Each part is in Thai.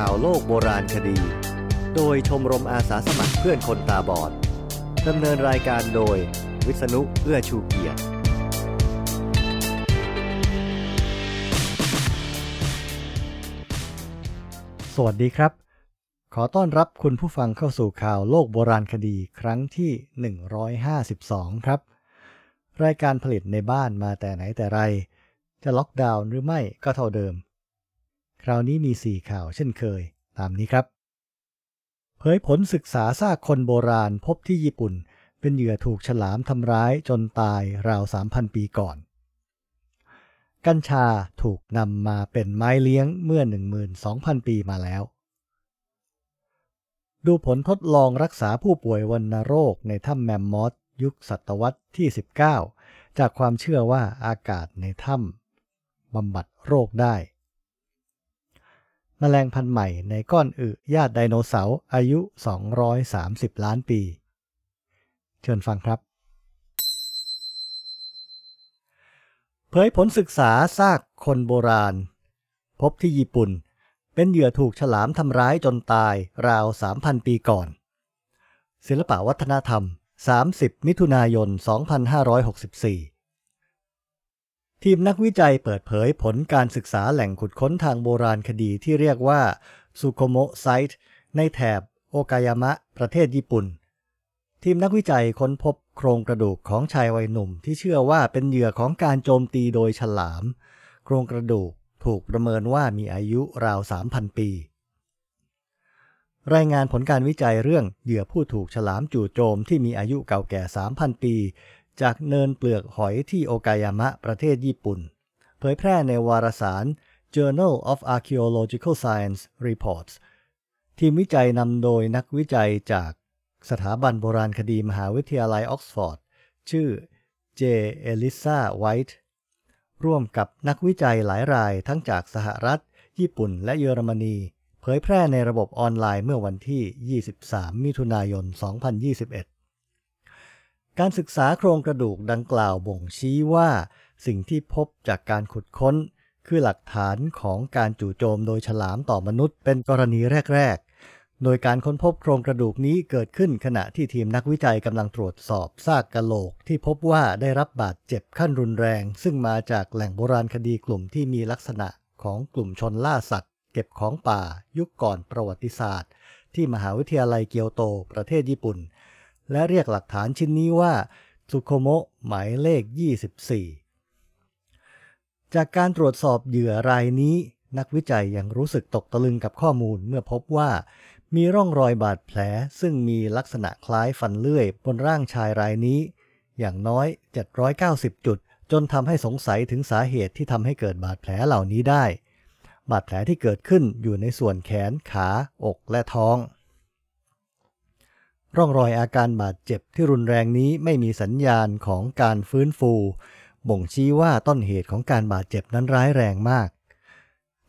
ข่าวโลกโบราณคดี โดยชมรมอาสาสมัครเพื่อนคนตาบอดดำเนินรายการโดย วิษณุเอื้อชูเกียรติ สวัสดีครับ ขอต้อนรับคุณผู้ฟังเข้าสู่ข่าวโลกโบราณคดีครั้งที่ 152 ครับ รายการผลิตในบ้านมาแต่ไหนแต่ไร จะล็อกดาวน์หรือไม่ก็เท่าเดิม คราวนี้มี 4 ข่าวเช่นเคย ตามนี้ครับ เผยผลศึกษาซากคนโบราณพบที่ญี่ปุ่น เป็นเหยื่อถูกฉลามทำร้ายจนตายราว 3,000 ปีก่อน กัญชาถูกนำมาเป็นไม้เลี้ยงเมื่อ 12,000 ปีมาแล้ว ดูผลทดลองรักษาผู้ป่วยวัณโรคในถ้ำแมมมอสยุคศตวรรษที่ 19 จากความเชื่อว่าอากาศในถ้ำบำบัดโรคได้ แมลงพันธุ์ใหม่ในก้อนอึญาติไดโนเสาร์อายุ 230 ล้านปี เชิญฟังครับ เผยผลศึกษาซากคนโบราณ พบที่ญี่ปุ่น เป็นเหยื่อถูกฉลามทำร้ายจนตายราว 3,000 ปีก่อน ศิลปวัฒนธรรม 30 มิถุนายน 2564 ทีมนักวิจัยเปิดเผยผลการศึกษาแหล่งขุดค้นทางโบราณคดีที่เรียกว่าซูโคโมไซต์ในแถบโอกายามะ ประเทศญี่ปุ่น ทีมนักวิจัยค้นพบโครงกระดูกของชายวัยหนุ่ม ที่เชื่อว่าเป็นเหยื่อของการโจมตีโดยฉลาม โครงกระดูกถูกประเมินว่ามีอายุราว 3,000 ปี รายงานผลการวิจัยเรื่องเหยื่อผู้ถูกฉลามจู่โจมที่มีอายุเก่าแก่ 3,000 ปี จากเนินเปลือกหอยที่โอกายามะประเทศญี่ปุ่น เผยแพร่ในวารสาร Journal of Archaeological Science Reports ทีมวิจัยนำโดยนักวิจัยจากสถาบันโบราณคดีมหาวิทยาลัยออกซฟอร์ด ชื่อเจเอลิซาไวท์ร่วมกับนักวิจัยหลายรายทั้งจากสหรัฐ ญี่ปุ่นและเยอรมนี เผยแพร่ในระบบออนไลน์เมื่อวันที่ 23 มิถุนายน 2021 การศึกษาโครงกระดูกดังกล่าวบ่งชี้ว่า สิ่งที่พบจากการขุดค้น คือหลักฐานของการจู่โจมโดยฉลามต่อมนุษย์เป็นกรณีแรก ๆ โดยการค้นพบโครงกระดูกนี้เกิดขึ้นขณะที่ทีมนักวิจัยกำลังตรวจสอบซากกะโหลก ที่พบว่าได้รับบาดเจ็บขั้นรุนแรง ซึ่งมาจากแหล่งโบราณคดีกลุ่มที่มีลักษณะของกลุ่มชนล่าสัตว์ เก็บของป่า ยุคก่อนประวัติศาสตร์ ที่มหาวิทยาลัยเกียวโต ประเทศญี่ปุ่น และเรียกหลักฐานชิ้นนี้ว่าซุโคโมะหมายเลข 24 จากการตรวจสอบเหยื่อรายนี้ นักวิจัยยังรู้สึกตกตะลึงกับข้อมูลเมื่อพบว่า มีร่องรอยบาดแผล ซึ่งมีลักษณะคล้ายฟันเลื่อย บนร่างชายรายนี้ อย่างน้อย 790 จุด จนทำให้สงสัยถึงสาเหตุที่ทำให้เกิดบาดแผลเหล่านี้ได้ บาดแผลที่เกิดขึ้นอยู่ในส่วนแขน ขา อกและท้อง ร่องรอยอาการบาดเจ็บที่รุนแรงนี้ไม่มีสัญญาณของการฟื้นฟู บ่งชี้ว่าต้นเหตุของการบาดเจ็บนั้นร้ายแรงมาก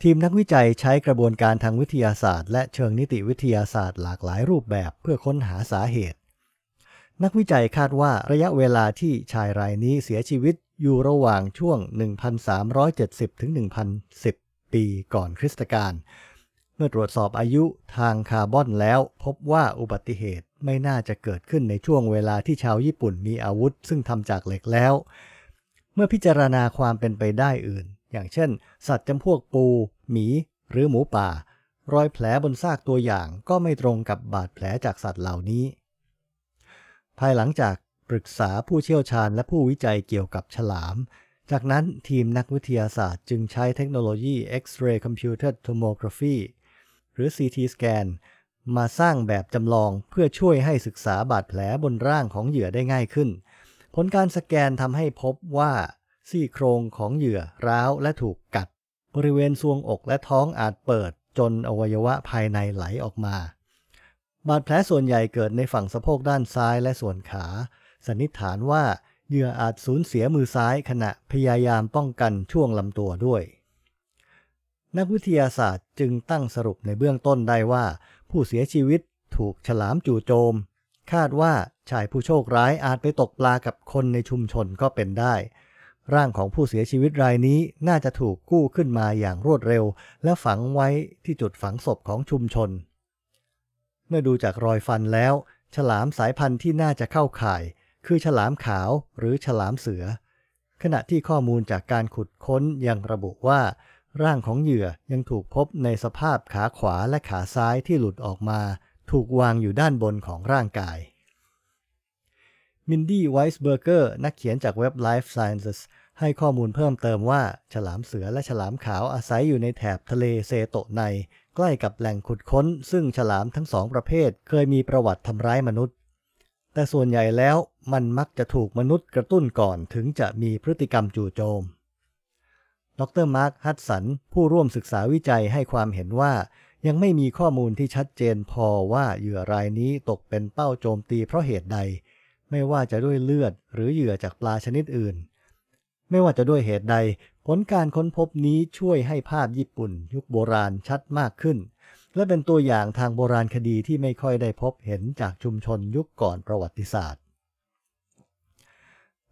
ทีมนักวิจัยใช้กระบวนการทางวิทยาศาสตร์ และเชิงนิติวิทยาศาสตร์หลากหลายรูปแบบเพื่อค้นหาสาเหตุ นักวิจัยคาดว่าระยะเวลาที่ชายรายนี้เสียชีวิตอยู่ระหว่างช่วง 1,370ถึง1,010 ปีก่อนคริสตกาล มื่อตรวจสอบอายุทางคาร์บอนแล้ว พบว่าอุบัติเหตุไม่น่าจะเกิดขึ้นในช่วงเวลาที่ชาวญี่ปุ่นมีอาวุธ ซึ่งทำจากเหล็กแล้ว เมื่อพิจารณาความเป็นไปได้อื่น อย่างเช่น สัตว์จำพวกปู หมี หรือหมูป่า รอยแผลบนซากตัวอย่างก็ไม่ตรงกับบาดแผลจากสัตว์เหล่านี้ ภายหลังจากปรึกษาผู้เชี่ยวชาญและผู้วิจัยเกี่ยวกับฉลาม จากนั้นทีมนักวิทยาศาสตร์จึงใช้เทคโนโลยี X-ray Computed Tomography หรือ CT scan มาสร้างแบบจำลองเพื่อช่วยให้ศึกษาบาดแผลบนร่างของเหยื่อได้ง่ายขึ้น ผลการสแกนทำให้พบว่าซี่โครงของเหยื่อร้าวและถูกกัด บริเวณซวงอกและท้องอาจเปิดจนอวัยวะภายในไหลออกมา บาดแผลส่วนใหญ่เกิดในฝั่งสะโพกด้านซ้ายและส่วนขา สันนิษฐานว่าเหยื่ออาจสูญเสียมือซ้ายขณะพยายามป้องกันช่วงลำตัวด้วย นักวิทยาศาสตร์จึงตั้งสรุปในเบื้องต้นได้ว่า ผู้เสียชีวิตถูกฉลามจู่โจม คาดว่าชายผู้โชคร้ายอาจไปตกปลากับคนในชุมชนก็เป็นได้ ร่างของผู้เสียชีวิตรายนี้น่าจะถูกกู้ขึ้นมาอย่างรวดเร็ว และฝังไว้ที่จุดฝังศพของชุมชน เมื่อดูจากรอยฟันแล้ว ฉลามสายพันธุ์ที่น่าจะเข้าข่าย คือฉลามขาวหรือฉลามเสือ ขณะที่ข้อมูลจากการขุดค้นยังระบุว่า ร่างของเหยื่อยังถูกพบในสภาพขาขวาและขาซ้ายที่หลุดออกมา ถูกวางอยู่ด้านบนของร่างกาย มินดี้ไวส์เบอร์เกอร์นักเขียนจากเว็บ Life Sciences ให้ข้อมูลเพิ่มเติมว่า ฉลามเสือและฉลามขาวอาศัยอยู่ในแถบทะเลเซโตะใน ใกล้กับแหล่งขุดค้น ซึ่งฉลามทั้งสองประเภท เคยมีประวัติทำร้ายมนุษย์ แต่ส่วนใหญ่แล้วมันมักจะถูกมนุษย์กระตุ้นก่อนถึงจะมีพฤติกรรมจู่โจม ดรมาร์ค ฮัตสัน ผู้ร่วมศึกษาวิจัยให้ความเห็นว่า ยังไม่มีข้อมูลที่ชัดเจนพอว่าเหยื่อรายนี้ตกเป็นเป้าโจมตีเพราะเหตุใด ไม่ว่าจะด้วยเลือดหรือเหยื่อจากปลาชนิดอื่น ไม่ว่าจะด้วยเหตุใด ผลการค้นพบนี้ช่วยให้ภาพญี่ปุ่น ยุคโบราณชัดมากขึ้น และเป็นตัวอย่างทางโบราณคดีที่ไม่ค่อยได้พบเห็นจากชุมชนยุคก่อนประวัติศาสตร์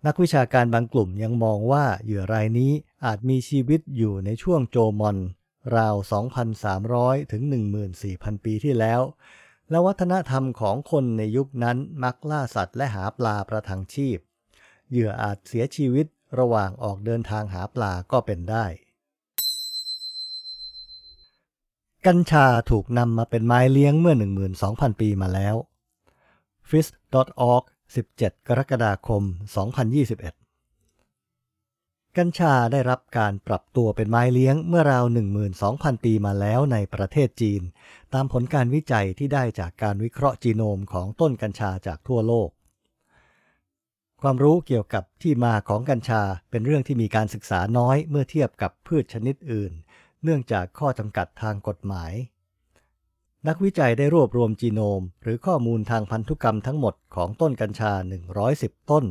นักวิชาการบางกลุ่มยังมองว่าเหยื่อรายนี้อาจมีชีวิตอยู่ในช่วงโจมอน ราว 2,300 ถึง 14,000 ปีที่แล้ว และวัฒนธรรมของคนในยุคนั้นมักล่าสัตว์และหาปลาประทังชีพ เหยื่ออาจเสียชีวิตระหว่างออกเดินทางหาปลาก็เป็นได้ กัญชาถูกนำมาเป็นไม้เลี้ยงเมื่อ 12,000 ปีมาแล้ว f i s o r g 17 กรกฎาคม 2021 กัญชาได้รับการปรับตัวเป็นไม้เลี้ยงเมื่อราว 12,000 ปีมาแล้วในประเทศจีน ตามผลการวิจัยที่ได้จากการวิเคราะห์จีโนมของต้นกัญชาจากทั่วโลก ความรู้เกี่ยวกับที่มาของกัญชาเป็นเรื่องที่มีการศึกษาน้อยเมื่อเทียบกับพืชชนิดอื่น เนื่องจากข้อจำกัดทางกฎหมาย นักวิจัยได้รวบรวมจีโนม หรือข้อมูลทางพันธุกรรมทั้งหมดของต้นกัญชา 110 ต้น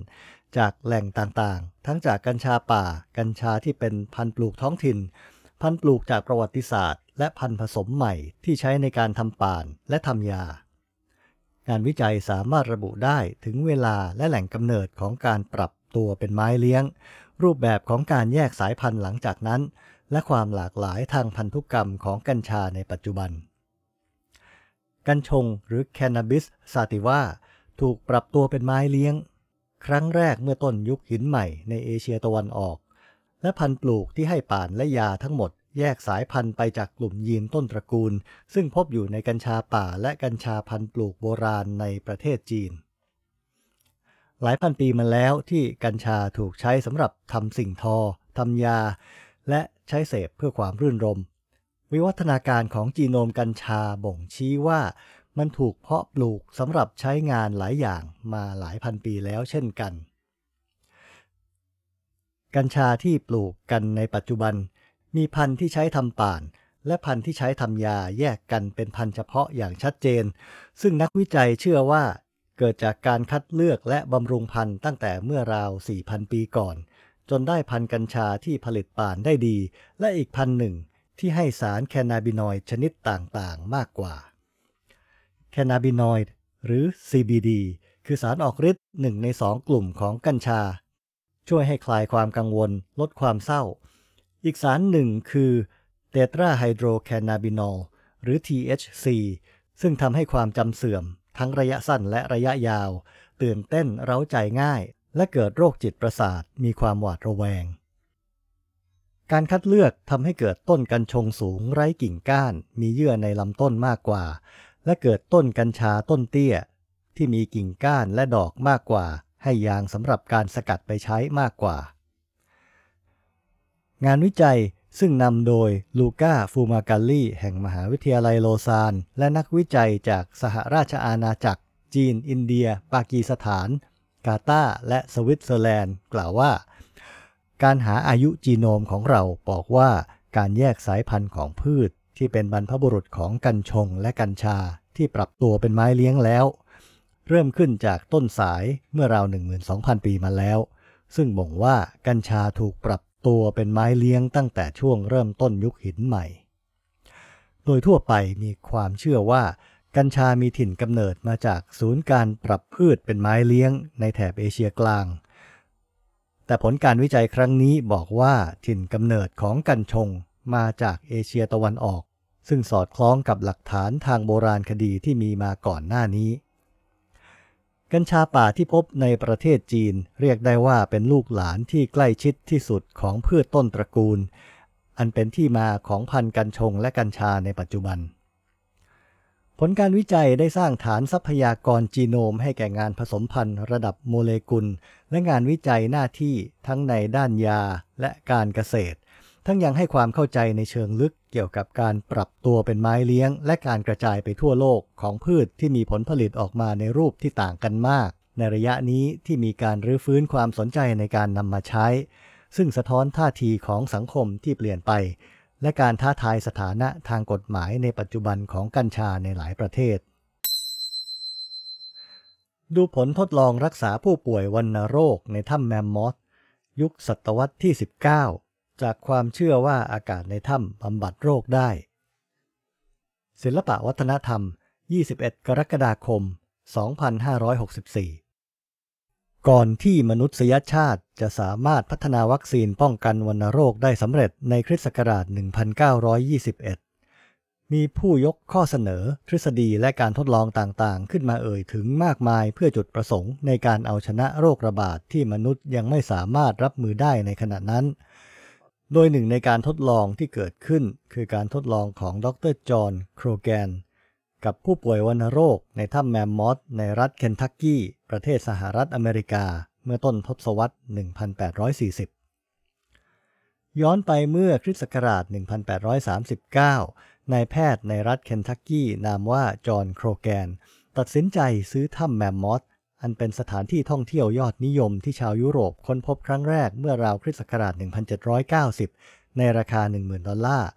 จากแหล่งต่างๆ ทั้งจากกัญชาป่า กัญชาที่เป็นพันธุ์ปลูกท้องถิ่น พันธุ์ปลูกจากประวัติศาสตร์ และพันธุ์ผสมใหม่ที่ใช้ในการทำป่านและทำยา งานวิจัยสามารถระบุได้ถึงเวลาและแหล่งกำเนิดของการปรับตัวเป็นไม้เลี้ยง รูปแบบของการแยกสายพันธุ์หลังจากนั้น และความหลากหลายทางพันธุกรรมของกัญชาในปัจจุบัน กัญชงหรือ Cannabis sativa ถูกปรับตัวเป็นไม้เลี้ยง ครั้งแรกเมื่อต้นยุคหินใหม่ในเอเชียตะวันออก และพันธุ์ปลูกที่ให้ป่านและยาทั้งหมดแยกสายพันธุ์ไปจากกลุ่มยีนต้นตระกูล ซึ่งพบอยู่ในกัญชาป่าและกัญชาพันธุ์ปลูกโบราณในประเทศจีน หลายพันปีมาแล้วที่กัญชาถูกใช้สำหรับทำสิ่งทอทำยา และใช้เสพเพื่อความรื่นรม วิวัฒนาการของจีโนมกัญชาบ่งชี้ว่ามันถูกเพาะปลูกสำหรับใช้งานหลายอย่างมาหลายพันปีแล้วเช่นกัน กัญชาที่ปลูกกันในปัจจุบัน มีพันธุ์ที่ใช้ทำป่าน และพันธุ์ที่ใช้ทำยาแยกกันเป็นพันธุ์เฉพาะอย่างชัดเจน ซึ่งนักวิจัยเชื่อว่าเกิดจากการคัดเลือกและบำรุงพันธุ์ตั้งแต่เมื่อราว 4,000 ปีก่อน จนได้พันธุ์กัญชาที่ผลิตป่านได้ดี และอีกพันหนึ่ง ที่ให้สารแคนาบินอยด์ชนิดต่างๆ มากกว่า แคนาบินอยด์หรือ CBD คือสารออกฤทธิ์หนึ่งในสองกลุ่มของกัญชา ช่วยให้คลายความกังวล ลดความเศร้า อีกสารหนึ่งคือเตตราไฮโดรแคนาบินอลหรือ THC ซึ่งทำให้ความจำเสื่อม ทั้งระยะสั้นและระยะยาว ตื่นเต้นเร้าใจง่าย และเกิดโรคจิตประสาทมีความหวาดระแวง การคัดเลือกทำให้เกิดต้นกัญชงสูงไร้กิ่งก้าน มีเยื่อในลำต้นมากกว่า และเกิดต้นกัญชาต้นเตี้ย ที่มีกิ่งก้านและดอกมากกว่า ให้ยางสำหรับการสกัดไปใช้มากกว่า งานวิจัยซึ่งนำโดยลูก้าฟูมาการลีแห่งมหาวิทยาลัยโลซาน และนักวิจัยจากสหราชอาณาจักร จีน อินเดีย ปากีสถาน กาตาร์และสวิตเซอร์แลนด์ กล่าวว่า การหาอายุจีโนมของเราบอกว่าการแยกสายพันธุ์ของพืชที่เป็นบรรพบุรุษของกัญชงและกัญชาที่ปรับตัวเป็นไม้เลี้ยงแล้ว เริ่มขึ้นจากต้นสายเมื่อราว 12,000 ปีมาแล้ว ซึ่งบ่งว่ากัญชาถูกปรับตัวเป็นไม้เลี้ยงตั้งแต่ช่วงเริ่มต้นยุคหินใหม่ โดยทั่วไปมีความเชื่อว่า กัญชามีถิ่นกำเนิดมาจากศูนย์การปรับพืชเป็นไม้เลี้ยงในแถบเอเชียกลาง แต่ผลการวิจัยครั้งนี้บอกว่าถิ่นกำเนิดของกัญชงมาจากเอเชียตะวันออก ซึ่งสอดคล้องกับหลักฐานทางโบราณคดีที่มีมาก่อนหน้านี้ กัญชาป่าที่พบในประเทศจีน เรียกได้ว่าเป็นลูกหลานที่ใกล้ชิดที่สุดของพืชต้นตระกูล อันเป็นที่มาของพันธุ์กัญชงและกัญชาในปัจจุบัน ผลการวิจัยได้สร้างฐานทรัพยากรจีโนมให้แก่งานผสมพันธุ์ระดับโมเลกุล และงานวิจัยหน้าที่ทั้งในด้านยาและการเกษตร ทั้งยังให้ความเข้าใจในเชิงลึกเกี่ยวกับการปรับตัวเป็นไม้เลี้ยง และการกระจายไปทั่วโลกของพืชที่มีผลผลิตออกมาในรูปที่ต่างกันมาก ในระยะนี้ที่มีการรื้อฟื้นความสนใจในการนำมาใช้ ซึ่งสะท้อนท่าทีของสังคมที่เปลี่ยนไป และการท้าทายสถานะทางกฎหมายในปัจจุบันของกัญชาในหลายประเทศ ดูผลทดลองรักษาผู้ป่วยวัณโรคในถ้ำแมมมอสยุคศตวรรษที่ 19 จากความเชื่อว่าอากาศในถ้ำบำบัดโรคได้ ศิลปะวัฒนธรรม 21 กรกฎาคม 2564 ก่อนที่มนุษยชาติ จะสามารถพัฒนาวัคซีนป้องกันวัณโรคได้สำเร็จในคริสต์ศักราช 1921 มีผู้ยกข้อเสนอทฤษฎีและการทดลองต่างๆ ขึ้นมาเอ่ยถึงมากมายเพื่อจุดประสงค์ในการเอาชนะโรคระบาดที่มนุษย์ยังไม่สามารถรับมือได้ในขณะนั้น โดยหนึ่งในการทดลองที่เกิดขึ้น คือการทดลองของดรจอห์นโครแกนกับผู้ป่วยวัณโรคในถ้ำแมมมอสในรัฐเคนทักกี้ ประเทศสหรัฐอเมริกา เมื่อต้นทศวรรษ 1840 ย้อนไปเมื่อคริสต์ศักราช 1839 นายแพทย์ในรัฐเคนทักกี้นามว่าจอห์นโครแกน ตัดสินใจซื้อถ้ำแมมมอสอันเป็นสถานที่ท่องเที่ยวยอดนิยมที่ชาวยุโรปค้นพบครั้งแรกเมื่อราวคริสต์ศักราช 1790 ในราคา 10,000 ดอลลาร์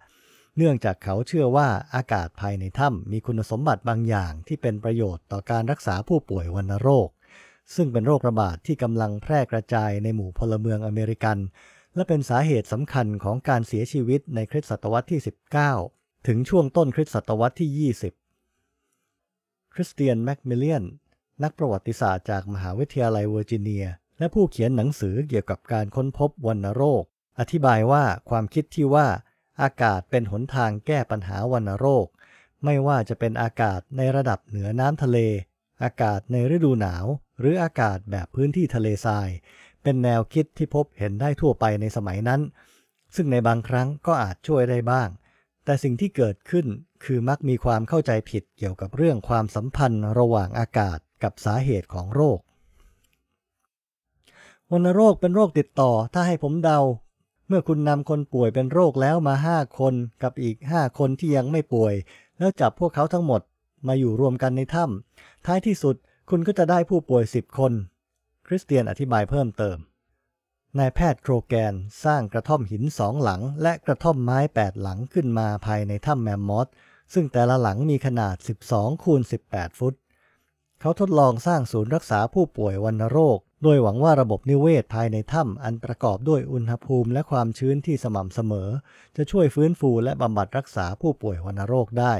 เนื่องจากเขาเชื่อว่าอากาศภายในถ้ำมีคุณสมบัติบางอย่างที่เป็นประโยชน์ต่อการรักษาผู้ป่วยวัณโรค ซึ่งเป็นโรคระบาดที่กำลังแพร่กระจายในหมู่พลเมืองอเมริกัน และเป็นสาเหตุสำคัญของการเสียชีวิตในคริสตศตวรรษที่ 19 ถึงช่วงต้นคริสตศตวรรษที่ 20 คริสเตียนแมคมิเลียน นักประวัติศาสตร์จากมหาวิทยาลัยเวอร์จิเนีย และผู้เขียนหนังสือเกี่ยวกับการค้นพบวัณโรค อธิบายว่าความคิดที่ว่าอากาศเป็นหนทางแก้ปัญหาวัณโรค ไม่ว่าจะเป็นอากาศในระดับเหนือน้ำทะเล อากาศในฤดูหนาว หรืออากาศแบบพื้นที่ทะเลทราย เป็นแนวคิดที่พบเห็นได้ทั่วไปในสมัยนั้น ซึ่งในบางครั้งก็อาจช่วยได้บ้าง แต่สิ่งที่เกิดขึ้นคือมักมีความเข้าใจผิดเกี่ยวกับเรื่องความสัมพันธ์ระหว่างอากาศกับสาเหตุของโรควัณโรคเป็นโรคติดต่อถ้าให้ผมเดา เมื่อคุณนำคนป่วยเป็นโรคแล้วมาห้าคนกับอีกห้าคนที่ยังไม่ป่วย แล้วจับพวกเขาทั้งหมดมาอยู่รวมกันในถ้ำท้ายที่สุด คุณก็จะได้ผู้ป่วยสิบคน คริสเตียนอธิบายเพิ่มเติม นายแพทย์โครแกนสร้างกระท่อมหินสองหลัง และกระท่อมไม้แปดหลังขึ้นมาภายในถ้ำแมมมอสซึ่งแต่ละหลังมีขนาด 12 คูณ 18 ฟุต เขาทดลองสร้างศูนย์รักษาผู้ป่วยวัณโรค โดยหวังว่าระบบนิเวศภายในถ้ำอันประกอบด้วยอุณหภูมิและความชื้นที่สม่ำเสมอ จะช่วยฟื้นฟูและบำบัดรักษาผู้ป่วยวัณโรคได้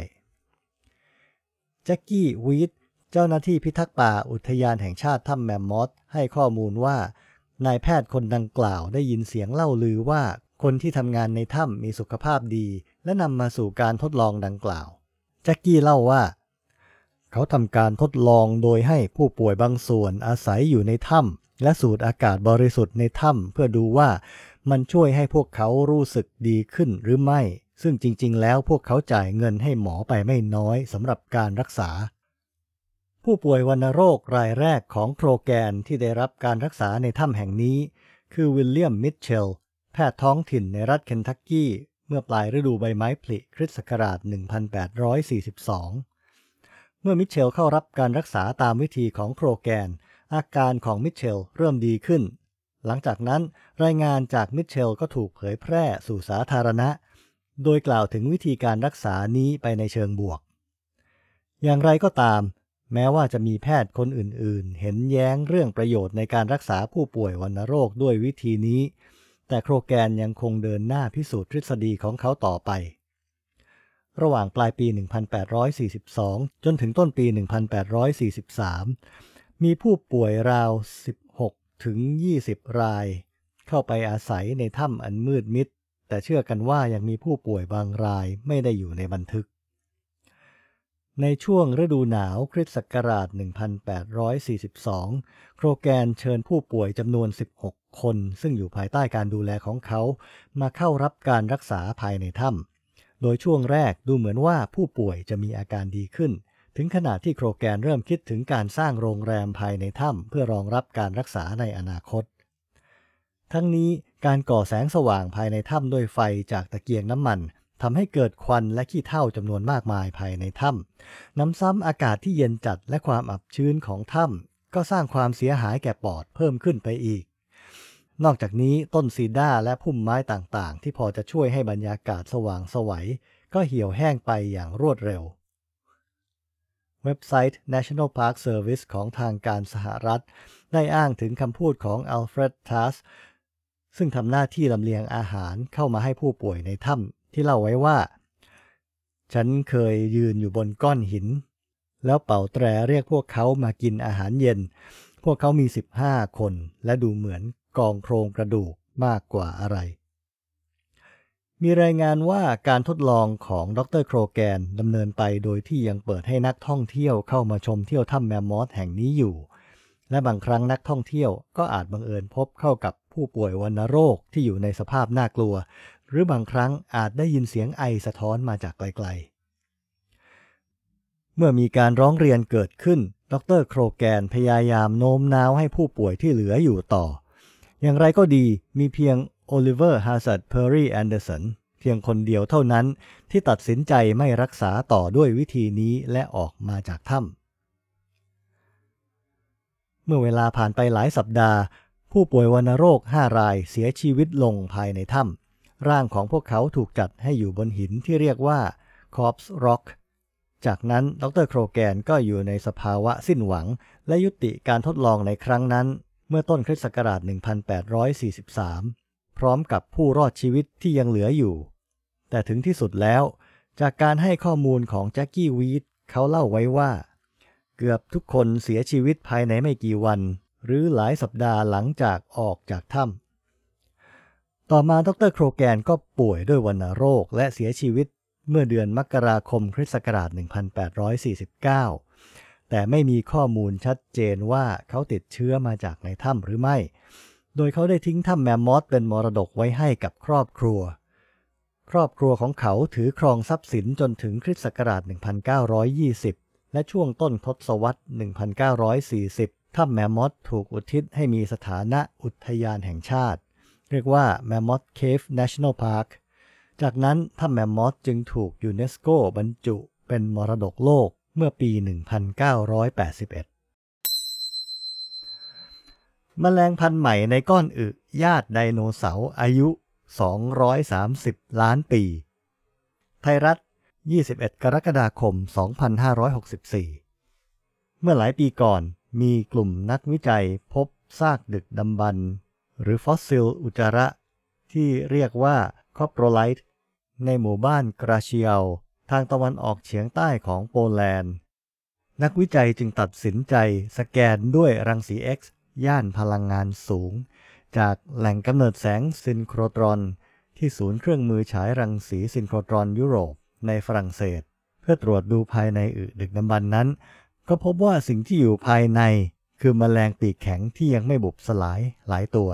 แจ็คกี้วีด เจ้าหน้าที่พิทักษ์ป่าอุทยานแห่งชาติถ้ำแมมมอสให้ข้อมูลว่านายแพทย์คนดังกล่าวได้ยินเสียงเล่าลือว่าคนที่ทำงานในถ้ำมีสุขภาพดี และนำมาสู่การทดลองดังกล่าวแจ็คกี้เล่าว่า เขาทำการทดลองโดยให้ผู้ป่วยบางส่วนอาศัยอยู่ในถ้ำและสูดอากาศบริสุทธิ์ในถ้ำเพื่อดูว่ามันช่วยให้พวกเขารู้สึกดีขึ้นหรือไม่ ซึ่งจริง ๆ แล้วพวกเขาจ่ายเงินให้หมอไปไม่น้อยสำหรับการรักษา ผู้ป่วยวัณโรครายแรกของโครแกนที่ได้รับการรักษาในถ้ำแห่งนี้ คือวิลเลียมมิทเชล แพทย์ท้องถิ่นในรัฐเคนทักกี้ เมื่อปลายฤดูใบไม้ผลิคริสต์ศักราช 1842 เมื่อมิทเชลเข้ารับการรักษาตามวิธีของโครแกน อาการของมิทเชลเริ่มดีขึ้น หลังจากนั้นรายงานจากมิทเชลก็ถูกเผยแพร่สู่สาธารณะ โดยกล่าวถึงวิธีการรักษานี้ไปในเชิงบวก อย่างไรก็ตาม แม้ว่าจะมีแพทย์คนอื่นๆ เห็นแย้งเรื่องประโยชน์ในการรักษาผู้ป่วยวัณโรคด้วยวิธีนี้ แต่โครแกนยังคงเดินหน้าพิสูจน์ทฤษฎีของเขาต่อไประหว่างปลายปี 1842 จนถึงต้นปี 1843 มีผู้ป่วยราว 16 ถึง 20 ราย เข้าไปอาศัยในถ้ำอันมืดมิด แต่เชื่อกันว่ายังมีผู้ป่วยบางรายไม่ได้อยู่ในบันทึก ในช่วงฤดูหนาวคริสต์ศักราช 1842 โครแกนเชิญผู้ป่วยจำนวน 16 คน ซึ่งอยู่ภายใต้การดูแลของเขา มาเข้ารับการรักษาภายในถ้ำ โดยช่วงแรกดูเหมือนว่าผู้ป่วยจะมีอาการดีขึ้น ถึงขนาดที่โครแกนเริ่มคิดถึงการสร้างโรงแรมภายในถ้ำเพื่อรองรับการรักษาในอนาคต ทั้งนี้การก่อแสงสว่างภายในถ้ำด้วยไฟจากตะเกียงน้ำมัน ทำให้เกิดควันและขี้เถ้าจำนวนมากมายภายในถ้ำน้ำซ้ำอากาศที่เย็นจัดและความอับชื้นของถ้ำก็สร้างความเสียหายแก่ปอดเพิ่มขึ้นไปอีก นอกจากนี้ต้นซีด้าและพุ่มไม้ต่างๆ ที่พอจะช่วยให้บรรยากาศสว่างสวัยก็เหี่ยวแห้งไปอย่างรวดเร็ว เว็บไซต์ National Park Service ของทางการสหรัฐ ได้อ้างถึงคำพูดของอัลเฟรดทัสซึ่งทำหน้าที่ลำเลียงอาหารเข้ามาให้ผู้ป่วยในถ้ำ ที่เล่าไว้ว่า ฉันเคยยืนอยู่บนก้อนหิน แล้วเป่าแตรเรียกพวกเขามากินอาหารเย็น พวกเขามี 15 คน และดูเหมือนกองโครงกระดูกมากกว่าอะไร มีรายงานว่าการทดลองของดรโครแกนดำเนินไปโดยที่ยังเปิดให้นักท่องเที่ยวเข้ามาชมเที่ยวถ้ำแมมมอสแห่งนี้อยู่ และบางครั้งนักท่องเที่ยวก็อาจบังเอิญพบเข้ากับผู้ป่วยวัณโรคที่อยู่ในสภาพน่ากลัว รือบางครั้งอาจได้ยินเสียงไอสะท้อนมาจากไกลเมื่อมีการร้องเรียนเกิดขึ้น ดรโครแกนพยายามโน้มน้าวให้ผู้ป่วยที่เหลืออยู่ต่อ อย่างไรก็ดีมีเพียงโอลิเวอร์ฮาร์ซัดเพอร์รี่แอนเดอร์สันเพียงคนเดียวเท่านั้นที่ตัดสินใจไม่รักษาต่อด้วยวิธีนี้และออกมาจากถ้ำเมื่อเวลาผ่านไปหลายสัปดาห์ ผู้ป่วยวัณโรค 5 รายเสียชีวิตลงภายในถ้ำ ร่างของพวกเขาถูกจัดให้อยู่บนหินที่เรียกว่า Corpse Rock จากนั้นดรโครแกนก็อยู่ในสภาวะสิ้นหวัง และยุติการทดลองในครั้งนั้น เมื่อต้นคริสต์ศักราช 1843 พร้อมกับผู้รอดชีวิตที่ยังเหลืออยู่ แต่ถึงที่สุดแล้ว จากการให้ข้อมูลของแจ็คกี้วีดเขาเล่าไว้ว่า เกือบทุกคนเสียชีวิตภายในไม่กี่วัน หรือหลายสัปดาห์หลังจากออกจากถ้ำ ต่อมาดรโครแกนก็ป่วยด้วยวัณโรคและเสียชีวิตเมื่อเดือนมกราคมคริสต์ศักราช 1849 แต่ไม่มีข้อมูลชัดเจนว่าเขาติดเชื้อมาจากในถ้ำหรือไม่ โดยเขาได้ทิ้งถ้ำแมมมอสเป็นมรดกไว้ให้กับครอบครัว ครอบครัวของเขาถือครองทรัพย์สินจนถึงคริสต์ศักราช 1920 และช่วงต้นทศวรรษ 1940 ถ้ำแมมมอสถูกอุทิศให้มีสถานะอุทยานแห่งชาติ เรียกว่า Mammoth Cave National Park จากนั้นถ้ำแมมมอสจึงถูกยูเนสโกบรรจุเป็นมรดกโลกเมื่อปี 1981มแมลงพันธุ์ใหม่ในก้อนอึญาติไดโนเสาร์อายุ 230 ล้านปี ไทยรัฐ 21 กรกฎาคม 2564 เมื่อหลายปีก่อนมีกลุ่มนักวิจัยพบซากดึกดำบรรพ์ หรือฟอสซิลอุจจาระ ที่เรียกว่า coprolite ในหมู่บ้านกราเชียลทางตะวันออกเฉียงใต้ของโปแลนด์ นักวิจัยจึงตัดสินใจสแกนด้วยรังสี X ย่านพลังงานสูง จากแหล่งกำเนิดแสงซินโครตรอน ที่ศูนย์เครื่องมือฉายรังสีซินโครตรอนยุโรปในฝรั่งเศส เพื่อตรวจดูภายในอึดึกดำบรรพ์นั้น ก็พบว่าสิ่งที่อยู่ภายในคือแมลงปีกแข็งที่ยังไม่บุบสลายหลายตัว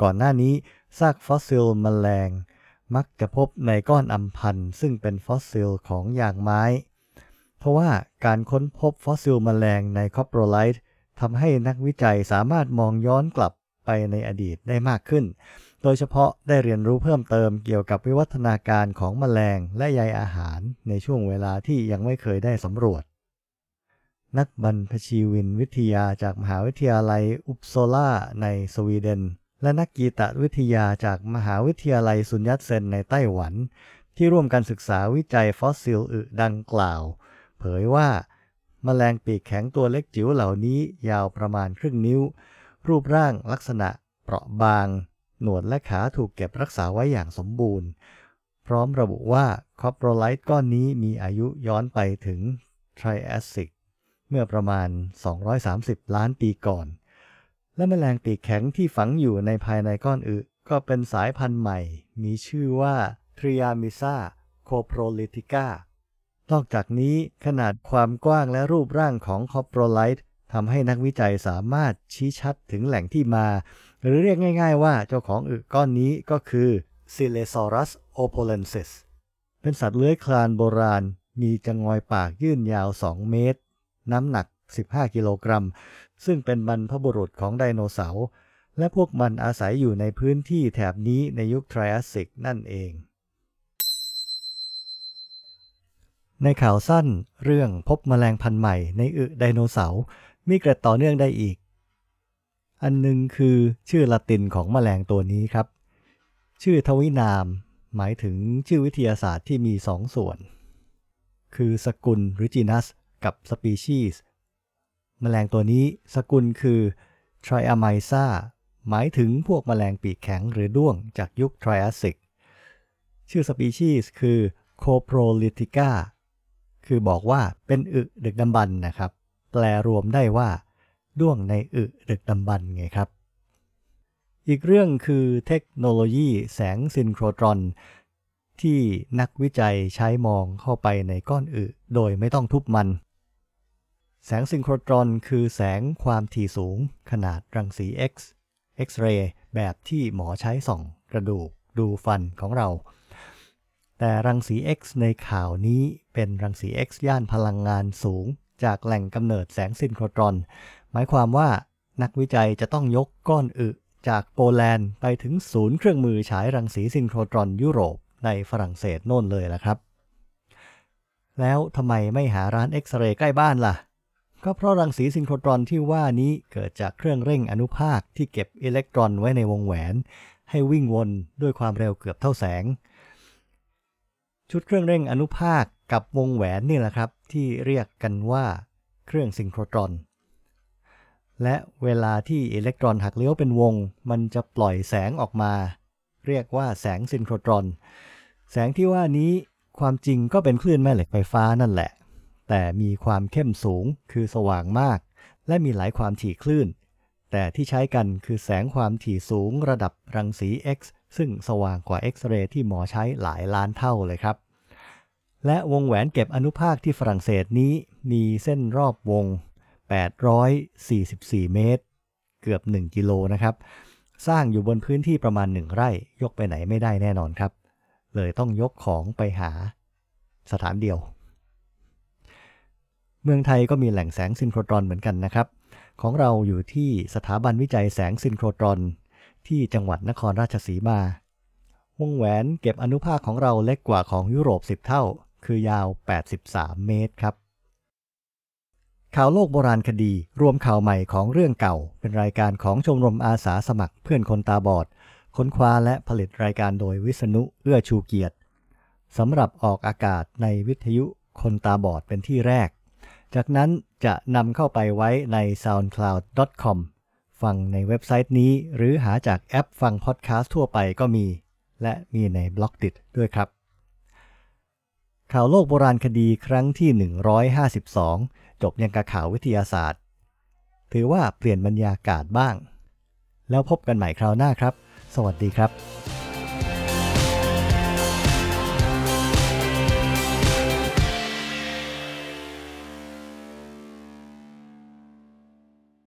ก่อนหน้านี้ซากฟอสซิลแมลง มักจะพบในก้อนอัมพันธ์ซึ่งเป็นฟอสซิลของยางไม้ เพราะว่าการค้นพบฟอสซิลแมลงใน coprolite ทำให้นักวิจัยสามารถมองย้อนกลับไปในอดีตได้มากขึ้น โดยเฉพาะได้เรียนรู้เพิ่มเติมเกี่ยวกับวิวัฒนาการของแมลงและใยอาหารในช่วงเวลาที่ยังไม่เคยได้สำรวจ นักบรรพชีวินวิทยาจากมหาวิทยาลัยอุปโซลาในสวีเดน และนักกีตวิทยาจากมหาวิทยาลัยซุนยัตเซนในไต้หวัน ที่ร่วมกันศึกษาวิจัยฟอสซิลอึดังกล่าว เผยว่าแมลงปีกแข็งตัวเล็กจิ๋วเหล่านี้ยาวประมาณครึ่งนิ้ว รูปร่างลักษณะเปราะบาง หนวดและขาถูกเก็บรักษาไว้อย่างสมบูรณ์ พร้อมระบุว่า coprolite ก้อนนี้มีอายุย้อนไปถึงไทรแอสซิกเมื่อประมาณ 230 ล้านปีก่อน และแมลงปีกแข็งที่ฝังอยู่ในภายในก้อนอึ ก็เป็นสายพันธุ์ใหม่ มีชื่อว่า Triamyxa coprolithica นอกจากนี้ขนาดความกว้างและรูปร่างของคอ p r o l i t e ทำให้นักวิจัยสามารถชี้ชัดถึงแหล่งที่มา หรือเรียกง่ายๆว่าเจ้าของอึก้อนนี้ก็คือ Silesaurus opolensis เป็นสัตว์เลื้อยคลานโบราณ มีจงอยปากยื่นยาว 2 เมตร น้ำหนัก 15 กิโลกรัม ซึ่งเป็นบรรพบุรุษของไดโนเสาร์และพวกมันอาศัยอยู่ในพื้นที่แถบนี้ในยุคไทรอาสสิกนั่นเอง ในข่าวสั้นเรื่องพบแมลงพันธุ์ใหม่ในอึไดโนเสาร์มีเกร็ดต่อเนื่องได้อีก อันหนึ่งคือชื่อละตินของแมลงตัวนี้ครับ ชื่อทวินาม หมายถึงชื่อวิทยาศาสตร์ที่มีสองส่วน คือสกุลหรือจีนัสกับสปีชีส์ แมลงตัวนี้สกุลคือ Triamysa หมายถึงพวกแมลงปีกแข็งหรือด้วงจากยุคไทรอาสิก ชื่อสปีชีส์คือ Coprolitica คือบอกว่าเป็นอึดึกดำบรรนะครับ แปลรวมได้ว่า ด้วงในอึดึกดำบรรไงครับ อีกเรื่องคือเทคโนโลยีแสงซินโครตรอน ที่นักวิจัยใช้มองเข้าไปในก้อนอึโดยไม่ต้องทุบมัน แสงซินโครตรอนคือแสงความถี่สูง ขนาดรังสี X X-ray แบบที่หมอใช้ส่องกระดูกดูฟันของเรา แต่รังสี เอกซ์ ในข่าวนี้เป็นรังสี เอกซ์ ย่านพลังงานสูง จากแหล่งกำเนิดแสงซินโครตรอน หมายความว่านักวิจัยจะต้องยกก้อนอึจากโปแลนด์ไปถึงศูนย์เครื่องมือฉายรังสีซินโครตรอนยุโรปในฝรั่งเศสโน่นเลยละครับ แล้วทำไมไม่หาร้านเอ็กซเรย์ใกล้บ้านล่ะ ก็เพราะรังสีซินโครตรอนที่ว่านี้เกิดจากเครื่องเร่งอนุภาคที่เก็บอิเล็กตรอนไว้ในวงแหวน ให้วิ่งวนด้วยความเร็วเกือบเท่าแสง ชุดเครื่องเร่งอนุภาคกับวงแหวนนี่แหละครับ ที่เรียกกันว่าเครื่องซินโครตรอน และเวลาที่อิเล็กตรอนหักเลี้ยวเป็นวง มันจะปล่อยแสงออกมา เรียกว่าแสงซินโครตรอน แสงที่ว่านี้ความจริงก็เป็นคลื่นแม่เหล็กไฟฟ้านั่นแหละ แต่มีความเข้มสูงคือสว่างมาก และมีหลายความถี่คลื่น แต่ที่ใช้กันคือแสงความถี่สูงระดับรังสี X ซึ่งสว่างกว่าเอ็กซเรย์ที่หมอใช้หลายล้านเท่าเลยครับ และวงแหวนเก็บอนุภาคที่ฝรั่งเศสนี้มีเส้นรอบวง 844 เมตร เกือบ 1 กิโลนะครับ สร้างอยู่บนพื้นที่ประมาณ 1 ไร่ยกไปไหนไม่ได้แน่นอนครับ เลยต้องยกของไปหาสถานเดียว เมืองไทยก็มีแหล่งแสงซินโครตรอนเหมือนกันนะครับ ของเราอยู่ที่สถาบันวิจัยแสงซินโครตรอน ที่จังหวัดนครราชสีมาวงแหวนเก็บอนุภาคของเราเล็กกว่าของยุโรป 10 เท่า คือยาว 83 เมตรครับข่าวโลกโบราณคดี รวมข่าวใหม่ของเรื่องเก่า เป็นรายการของชมรมอาสาสมัครเพื่อนคนตาบอด ค้นคว้าและผลิตรายการโดยวิษณุเอื้อชูเกียรติสำหรับออกอากาศในวิทยุคนตาบอดเป็นที่แรก จากนั้นจะนำเข้าไปไว้ใน soundcloud.com ฟังในเว็บไซต์นี้ หรือหาจากแอปฟังพอดแคสต์ทั่วไปก็มี และมีในบล็อกดิด้วยครับ ข่าวโลกโบราณคดีครั้งที่ 152 จบยังกับข่าววิทยาศาสตร์ ถือว่าเปลี่ยนบรรยากาศบ้าง แล้วพบกันใหม่คราวหน้าครับ สวัสดีครับ